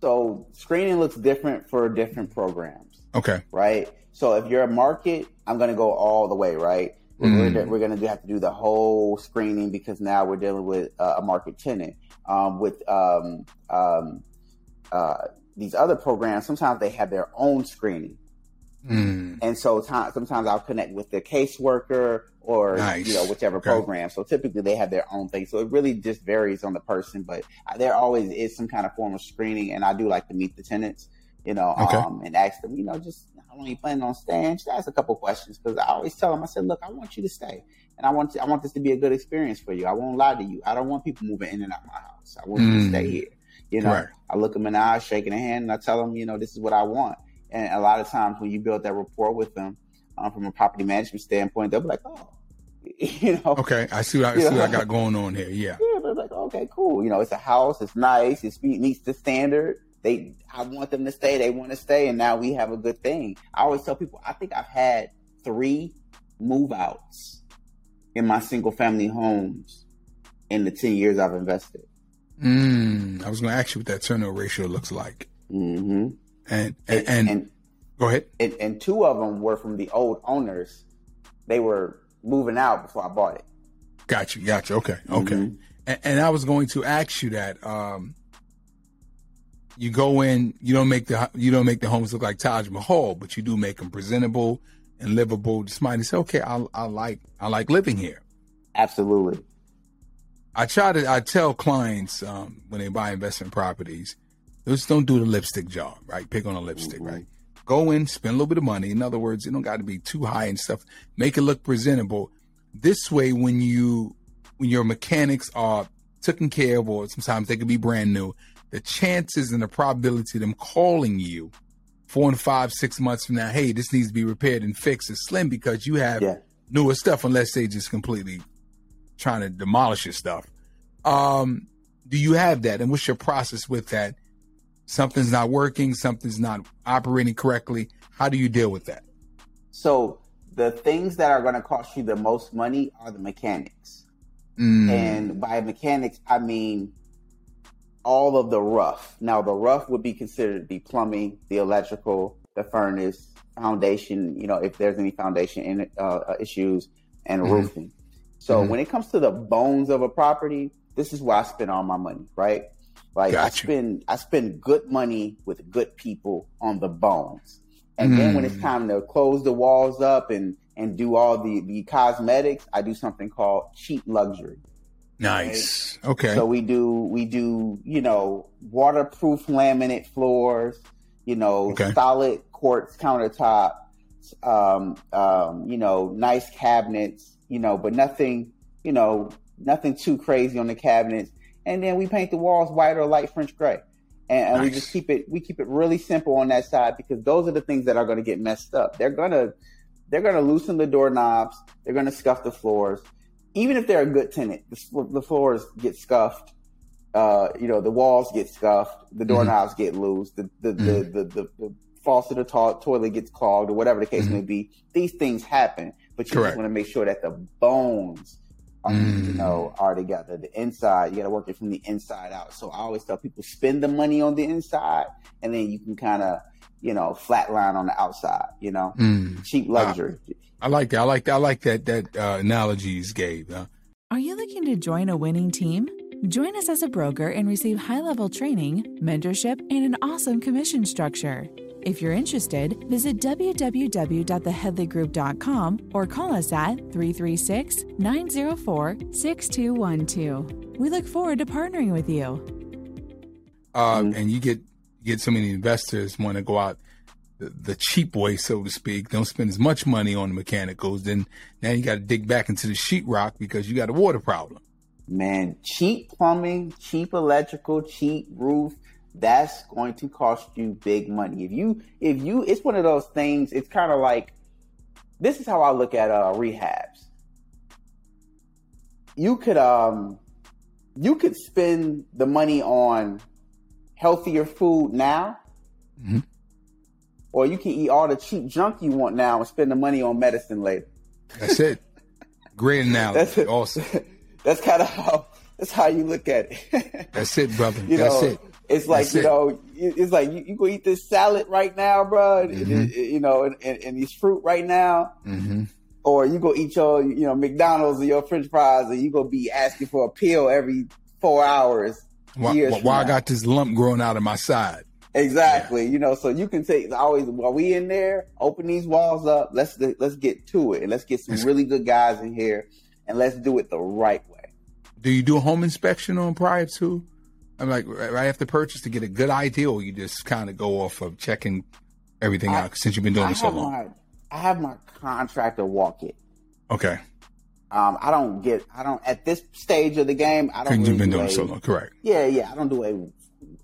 So screening looks different for different programs. Okay. Right. So if you're a market, I'm going to go all the way. Right. Mm. We're, we're going to have to do the whole screening because now we're dealing with uh, a market tenant. Um, with um, um, uh, these other programs, sometimes they have their own screening. Mm. And so t- sometimes I'll connect with the caseworker or nice. you know whichever okay. program. So typically they have their own thing. So it really just varies on the person, but there always is some kind of form of screening. And I do like to meet the tenants, you know, okay. um, and ask them, you know, just how long you planning on staying? Just ask a couple questions because I always tell them, I said, look, I want you to stay, and I want to, I want this to be a good experience for you. I won't lie to you. I don't want people moving in and out of my house. I want mm. you to stay mm. here. You know, I look them in the eye, shaking a hand, and I tell them, you know, this is what I want. And a lot of times when you build that rapport with them um, from a property management standpoint, they'll be like, oh, you know. Okay, I see what I, see what I got going on here. Yeah. Yeah, they're like, okay, cool. You know, it's a house. It's nice. It meets the standard. They, I want them to stay. They want to stay, and now we have a good thing. I always tell people, I think I've had three move outs in my single family homes in the ten years I've invested. Mm, I was going to ask you what that turnover ratio looks like. Mm-hmm. And and, and, and go ahead. And, and, two of them were from the old owners. They were moving out before I bought it. Got you. Got you. Okay. Okay. Mm-hmm. And, and, I was going to ask you that. Um, you go in, you don't make the you don't make the homes look like Taj Mahal, but you do make them presentable and livable. Somebody say, okay, I, I like I like living here. Absolutely. I try to I tell clients um, when they buy investment properties, just don't do the lipstick job, right? Pick on a lipstick, mm-hmm. right? Go in, spend a little bit of money. In other words, it don't got to be too high and stuff. Make it look presentable. This way, when you when your mechanics are taken care of, or sometimes they could be brand new, the chances and the probability of them calling you four and five, six months from now, hey, this needs to be repaired and fixed is slim because you have yeah. newer stuff, unless they just completely trying to demolish your stuff. Um, do you have that? And what's your process with that? something's not working, something's not operating correctly. How do you deal with that? So the things that are going to cost you the most money are the mechanics. Mm. And by mechanics, I mean all of the rough. Now, the rough would be considered the plumbing, the electrical, the furnace, foundation, you know, if there's any foundation in, uh, issues, and mm-hmm. roofing. So mm-hmm. when it comes to the bones of a property, this is where I spend all my money, right? Like I spend I spend good money with good people on the bones. And mm. then when it's mm. time to close the walls up and and do all the the cosmetics, I do something called cheap luxury. Nice. Right? Okay. So we do we do, you know, waterproof laminate floors, you know, okay. solid quartz countertop, um, um, you know, nice cabinets, you know, but nothing, you know, nothing too crazy on the cabinets and then we paint the walls white or light French gray. And, and nice. we just keep it we keep it really simple on that side because those are the things that are going to get messed up. They're gonna they're gonna loosen the doorknobs. They're gonna scuff the floors. Even if they're a good tenant, the, the floors get scuffed. Uh, you know, the walls get scuffed. The mm-hmm. doorknobs mm-hmm. get loose. The the, mm-hmm. the, the, the, the, faucet or to- toilet gets clogged or whatever the case mm-hmm. may be. These things happen, but you Correct. just want to make sure that the bones mm. you know, are together. The inside, you got to work it from the inside out. So I always tell people spend the money on the inside, and then you can kind of, you know, flatline on the outside. You know, mm. cheap luxury. I, like that. I like that. I like that. That uh, analogy you gave. Huh? Are you looking to join a winning team? Join us as a broker and receive high level training, mentorship, and an awesome commission structure. If you're interested, visit www.theheadleygroup.com or call us at 336 904 6212. We look forward to partnering with you. Uh, and you get get so many investors want to go out the, cheap way, so to speak. Don't spend as much money on the mechanicals. Then now you got to dig back into the sheetrock because you got a water problem. Man, cheap plumbing, cheap electrical, cheap roof that's going to cost you big money. If you, if you, it's one of those things. It's kind of like this is how I look at uh, rehabs. You could, um, you could spend the money on healthier food now, mm-hmm. Or you can eat all the cheap junk you want now and spend the money on medicine later. That's it. Great analogy. that's it. awesome. That's kind of how that's how you look at it. that's it, brother. You that's know, it It's like That's you it. know, it's like you, you go eat this salad right now, bro. and- Mhm. and- you know, and, and, and this fruit right now, hmm or you go eat your you know McDonald's or your French fries, and you go be asking for a pill every four hours. Why, why, I got this lump growing out of my side? Exactly. You know, so you can take always while we in there, open these walls up. Let's let's get to it, and let's get some really good guys in here, and let's do it the right way. Do you do a home inspection on prior to? I'm like right after purchase to get a good idea, or you just kind of go off of checking everything I- out since you've been doing I it so long. my I have my contractor walk it. Okay, Um, I don't get I don't at this stage of the game. I don't. Really you've been do doing a- so long. Correct. Yeah, yeah. I don't do a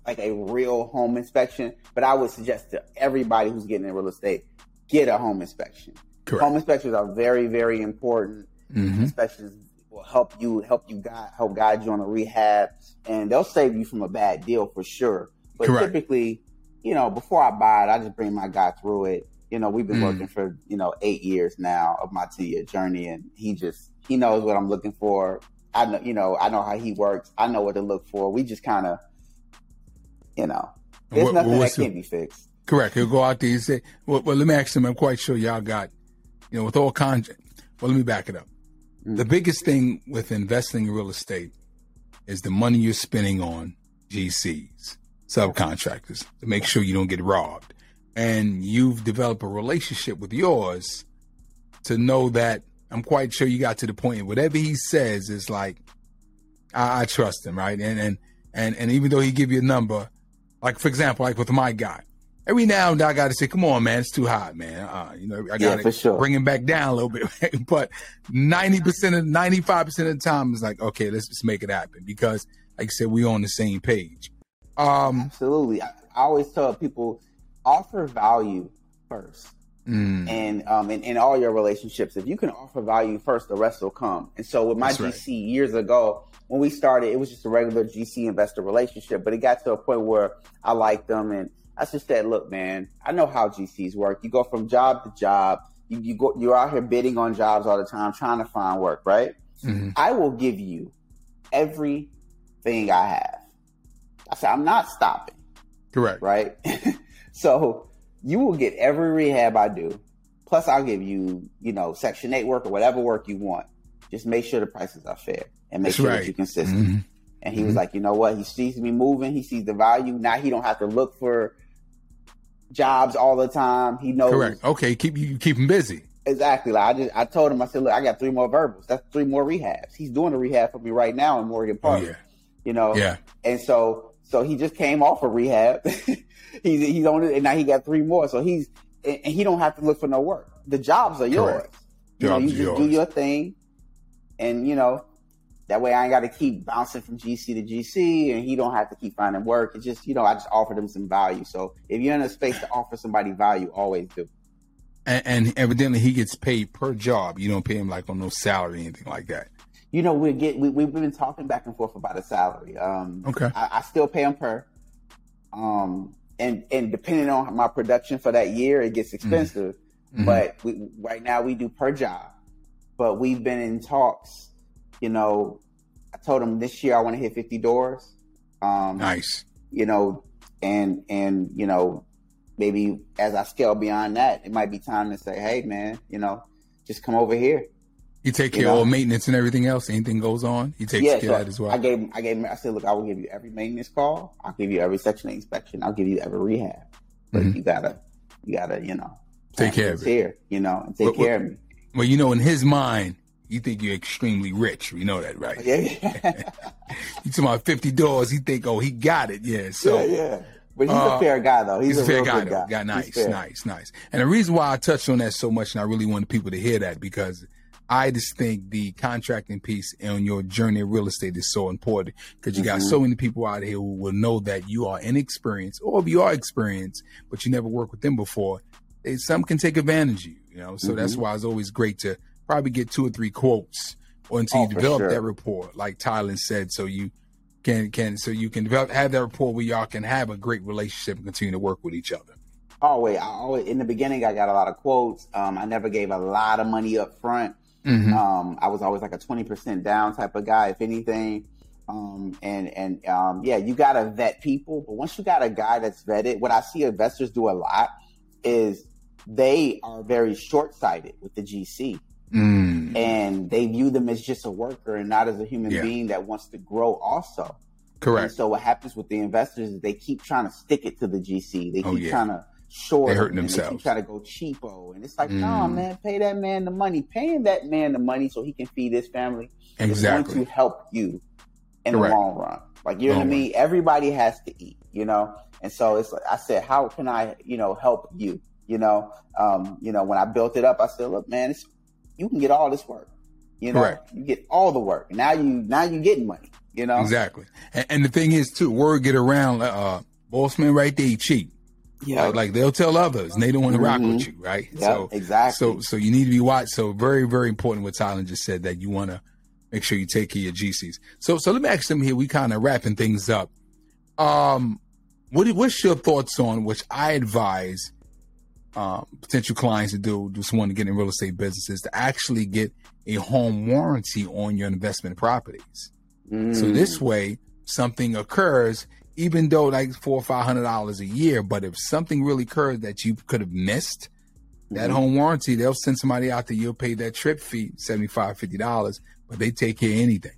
like a real home inspection, but I would suggest to everybody who's getting in real estate get a home inspection. Correct. Home inspections are very, very important. hmm Inspections will help you help you guide help guide you on a rehab, and they'll save you from a bad deal for sure. But Correct. typically, you know, before I buy it, I just bring my guy through it. You know, we've been Mm. working for you know eight years now of my two year journey, and he just he knows what I'm looking for. I know, you know, I know how he works. I know what to look for. We just kind of, you know, there's What- nothing that the- can't be fixed. Correct. He'll go out there and say, well, well, let me ask him. I'm quite sure y'all got, you know, with all kinds. Well, let me back it up. The mm. biggest thing with investing in real estate is the money you're spending on GCs, subcontractors, to make sure you don't get robbed. And you've developed a relationship with yours to know that I'm quite sure you got to the point whatever he says is like, I, I trust him, right? And and and and even though he give you a number, like for example, like with my guy, every now and then I got to say, "Come on, man, it's too hot, man." Uh, you know, I got to sure. bring him back down a little bit. but ninety percent of ninety five percent of the time, it's like, okay, let's just make it happen because, like you said, we're on the same page. Um, Absolutely. I, I always tell people offer value first. mm, and um in, in all your relationships if you can offer value first the rest will come and so with my That's right. years ago when we started it was just a regular gc investor relationship but it got to a point where i liked them and i just said look man i know how gcs work you go from job to job you, you go you're out here bidding on jobs all the time trying to find work right mhm. i will give you everything i have i said i'm not stopping correct. right? so you will get every rehab I do. Plus, I'll give you, you know, Section 8 work or whatever work you want. Just make sure the prices are fair and make That's sure right. that you're consistent. Mhm. And he was like, you know what? He sees me moving. He sees the value. Now he don't have to look for jobs all the time. He knows Correct. Okay, keep you keep him busy. exactly. Like I just, I told him, I said, look, I got three more verbals. That's three more rehabs. He's doing a rehab for me right now in Morgan Oh Park. yeah, You know, yeah. and so, so he just came off of rehab. he's he's on it, and now he got three more. So he's and he don't have to look for no work. The jobs are yours. Correct. You know, you just do your thing, and you know that way I ain't got to keep bouncing from GC to GC, and he don't have to keep finding work. It's just you know I just offered him some value. So if you're in a space to offer somebody value, always do. And, and evidently he gets paid per job. You don't pay him like on no salary or anything like that. You know we get we we've been talking back and forth about a salary. Um, Okay. I, I still pay him per. Um, and and depending on my production for that year, it gets expensive. Mhm. But we, right now we do per job. But we've been in talks. You know, I told him this year I want to hit fifty doors. Um, Nice. You know, and and you know, maybe as I scale beyond that, it might be time to say, hey man, you know, just come over here. You take You care of all maintenance and everything else. Anything goes on, he takes care so of that as well. I gave I gave him I said, look, I will give you every maintenance call. I'll give you every section inspection. I'll give you every rehab. But Mhm. you gotta you gotta, you know, Take care of it. here, you know, and take What- what- care of me. well, you know, in his mind, you think you're extremely rich. We know that, right? Yeah, yeah. You talking about fifty dollars? He think, oh, he got it. Yeah. So yeah, yeah. But he's Uh, a fair guy, though. He's, he's a fair real guy, good though. guy. Guy, nice, nice, nice. And the reason why I touched on that so much, and I really wanted people to hear that, because I just think the contracting piece on your journey in real estate is so important because you got Mhm. so many people out here who will know that you are inexperienced, or if you are experienced, but you never worked with them before. They, some can take advantage of you, you know. So that's Mhm. why it's always great to probably get two or three quotes, until Oh, you develop sure. that rapport, like Tylann said, so you can can so you can develop have that rapport where y'all can have a great relationship and continue to work with each other. Always, I always in the beginning, I got a lot of quotes. Um, I never gave a lot of money up front. Mhm. Um, I was always like a twenty percent down type of guy, if anything. Um, and and um, yeah, you got to vet people. But once you got a guy that's vetted, what I see investors do a lot is they are very short sighted with the GC. Mm. And they view them as just a worker and not as a human Yeah. being that wants to grow also. And Correct. so what happens with the investors is they keep trying to stick it to the GC. They keep Oh, yeah. trying to short. They're them, hurting and They keep trying to go cheapo, and it's like, Mm. no, man, pay that man the money. Paying that man the money so he can feed his family is going to help you in Correct. the long run. Like you know what I mean? Everybody has to eat, you know. And so it's like I said, how can I, you know, help you? You know, um, you know, when I built it up, I said, look, man, it's, you can get all this work. You know, Correct. you get all the work. Now you now you getting money. You know, Exactly. And, and the thing is, too, word get around. Uh, boss man, right there, he cheap. Yeah, Like, like they'll tell others, and they don't want to rock Mhm. with you, right? yeah, So, exactly. so, so you need to be watched. So, very, very important what Tylann just said that you want to make sure you take care of your GCs. So, so let me ask them here. We kind of wrapping things up. Um, what what's your thoughts on which I advise um, potential clients to do, just want to get in real estate businesses to actually get a home warranty on your investment properties. So Mm. this way, something occurs, even though like four or five hundred dollars a year, but if something really occurred that you could have missed, that Mhm. home warranty, they'll send somebody out there, you'll pay that trip fee, $75, $50, but they take care of anything.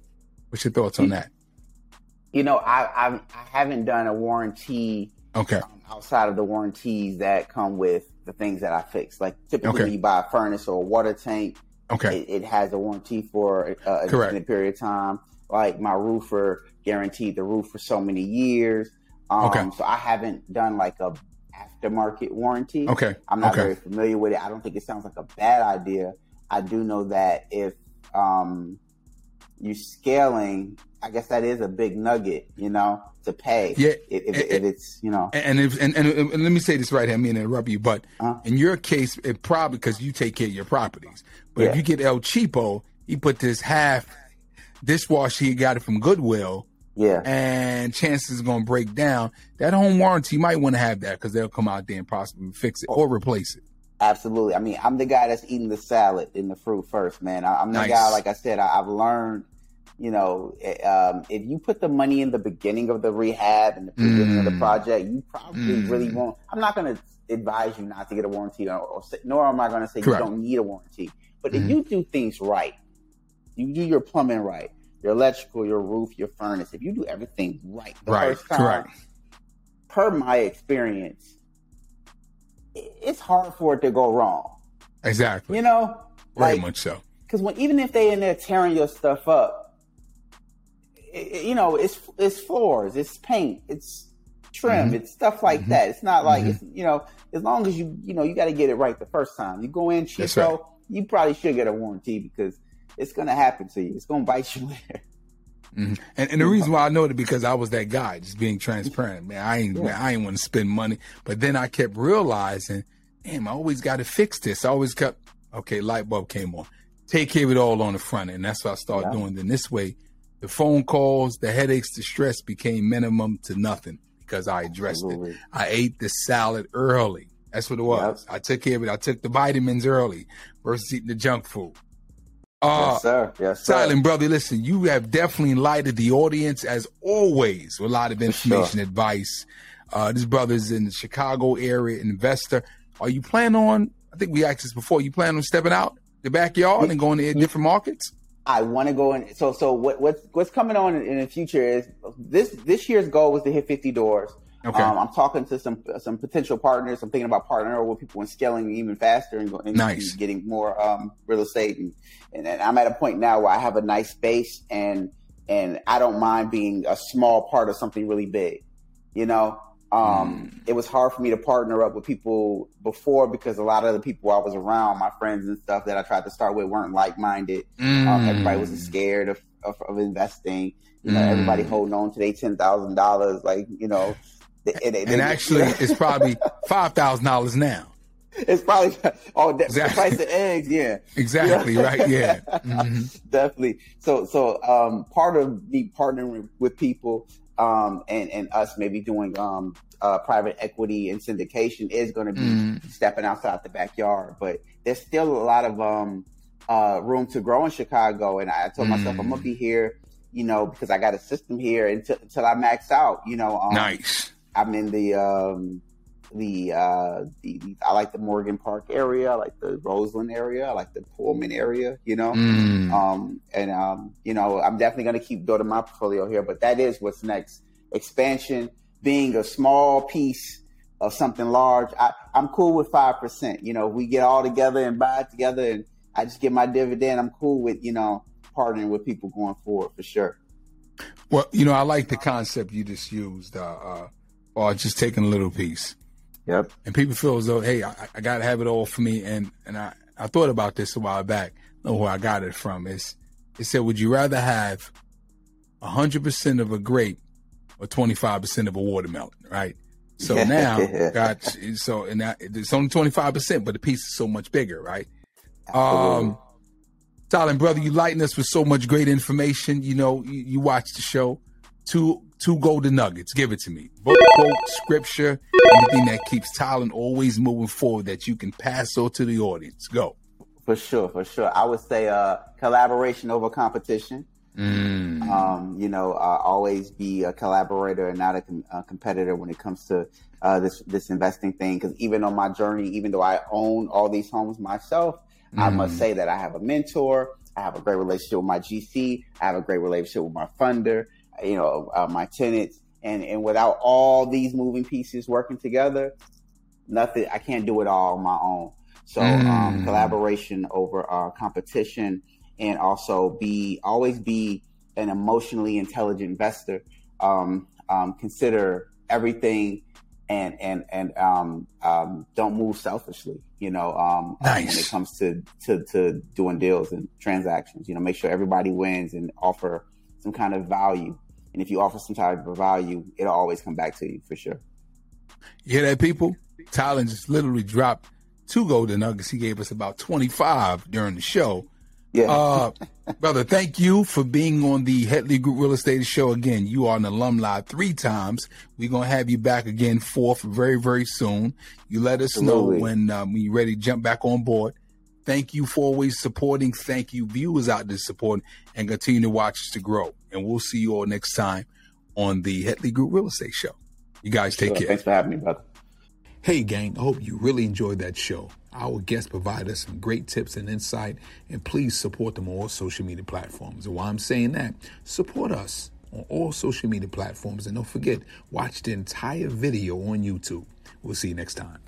What's your thoughts on that? you know, I, I I haven't done a warranty Okay. um, outside of the warranties that come with the things that I fix. Like typically, Okay. you buy a furnace or a water tank, Okay. it, it has a warranty for uh, a extended period of time. Like my roofer guaranteed the roof for so many years. Um, Okay. So I haven't done like a aftermarket warranty. Okay. I'm not okay. very familiar with it. I don't think it sounds like a bad idea. I do know that if um, you're scaling, I guess that is a big nugget, you know, to pay. Yeah, If, if, and- if it's, you know, And if, and, and and let me say this right here, I mean to interrupt you, but Uh-huh. in your case, it probably because you take care of your properties. But if you get El Cheapo, he put this half dishwasher, he got it from Goodwill, yeah. and chances are going to break down. That home warranty, you might want to have that because they'll come out there and possibly fix it or replace it. Absolutely. I mean, I'm the guy that's eating the salad and the fruit first, man. I, I'm the Nice. guy, like I said, I, I've learned, you know, eh, um, if you put the money in the beginning of the rehab and the beginning of the Mm. project, you probably Mm. really won't. I'm not going to advise you not to get a warranty, or, or nor am I going to say Correct. you don't need a warranty. But Mhm. if you do things right, you do your plumbing right, your electrical, your roof, your furnace. If you do everything right the Right, first time, correct. per my experience, it's hard for it to go wrong. Exactly. You know, Very like much so. because when even if they in there tearing your stuff up, you know, it's it's floors, it's paint, it's trim, Mhm. it's stuff like Mhm. that. It's not like Mhm. it's you know, as long as you you know you got to get it right the first time. You go in right. you probably should get a warranty because it's gonna happen to you. It's gonna bite you later. hmm And, and the reason why I know it because I was that guy, just being transparent. Man, I ain't, Yeah. man, I ain't want to spend money. But then I kept realizing, damn, I always got to fix this. I always kept, okay, light bulb came on. Take care of it all on the front end. That's what I started Yeah. doing. Then this way, the phone calls, the headaches, the stress became minimum to nothing because I addressed Absolutely. it. I ate the salad early. That's what it was. I took care of it. I took the vitamins early versus eating the junk food. Uh, yes, sir. Yes, sir. Tylann brother, listen, you have definitely enlightened the audience as always with a lot of information, advice. Uh, this brother's in the Chicago area, investor. Are you planning on? I think we asked this before. You plan on stepping out the backyard and going to different markets? I want to go in. So, so what, what's what's coming on in, in the future is this this year's goal was to hit 50 doors. Okay. Um, I'm talking to some some potential partners. I'm thinking about partnering with people and scaling even faster and, and Nice. getting more um, real estate. And, and and I'm at a point now where I have a nice space and and I don't mind being a small part of something really big. You know, um, Mm. it was hard for me to partner up with people before because a lot of the people I was around, my friends and stuff that I tried to start with, weren't like minded. Um, everybody was Mm. scared of, of, of investing. You know, Mm. everybody holding on to their ten thousand dollars. Like you know, they, they- they- And actually, it's probably five thousand dollars now. it's probably oh the, Exactly. the price of eggs. Yeah, Exactly right. Yeah. Mhm. definitely. So so um, part of me partnering with people um, and and us maybe doing um, uh, private equity and syndication is going to be Mm. stepping outside the backyard. But there's still a lot of um, uh, room to grow in Chicago, and I told myself Mm. I'm gonna be here you know, because I got a system here until, until I max out. You know, um, nice. I'm in the um, the, uh, the I like the Morgan Park area. I like the Roseland area. I like the Pullman area. You know, Mm. um, and um, you know, I'm definitely going to keep building my portfolio here. But that is what's next: expansion, being a small piece of something large. I, I'm cool with five percent. You know, we get all together and buy it together, and I just get my dividend. I'm cool with you know partnering with people going forward for sure. Well, you know, I like the concept you just used, uh, uh, or just taking a little piece. Yep. And people feel as though, hey, I, I got to have it all for me. And and I, I thought about this a while back. I know where I got it from. It's, it said, would you rather have 100% of a grape or 25% of a watermelon, right? So Yeah. now, got so and that, it's only 25%, but the piece is so much bigger, right? Um, Tylann brother, you lighten us with so much great information. You know, you, you watch the show. Two two golden nuggets. Give it to me. Book, quote, scripture, anything that keeps Tylann always moving forward that you can pass on to the audience. Go. For sure, for sure. I would say uh, collaboration over competition. Mm. Um, you know, uh, always be a collaborator and not a, com- a competitor when it comes to uh, this this investing thing. Because even on my journey, even though I own all these homes myself, I must say that I have a mentor. I have a great relationship with my GC. I have a great relationship with my funder. You know, uh, my tenants. And and without all these moving pieces working together, nothing. I can't do it all on my own. So um, Mm. collaboration over uh, competition, and also be always be an emotionally intelligent investor. Um, um, consider everything, and and and um, um, don't move selfishly. You know, um, uh, when it comes to, to to doing deals and transactions. You know, make sure everybody wins and offer some kind of value. And if you offer some type of value, it'll always come back to you for sure. You hear that, people? Tylann just literally dropped two golden nuggets. He gave us about 25 during the show. Yeah. Uh, brother, thank you for being on the Headley Group Real Estate Show again. You are an alumni three times. We're going to have you back again fourth very, very soon. You let us Absolutely. know when, um, when you're ready to jump back on board. Thank you for always supporting. Thank you, viewers out there supporting and continue to watch us to grow. And we'll see you all next time on the Headley Group Real Estate Show. You guys take Sure. care. Thanks for having me, brother. Hey, gang, I hope you really enjoyed that show. Our guests provide us some great tips and insight, and please support them on all social media platforms. And while I'm saying that, support us on all social media platforms. And don't forget, watch the entire video on YouTube. We'll see you next time.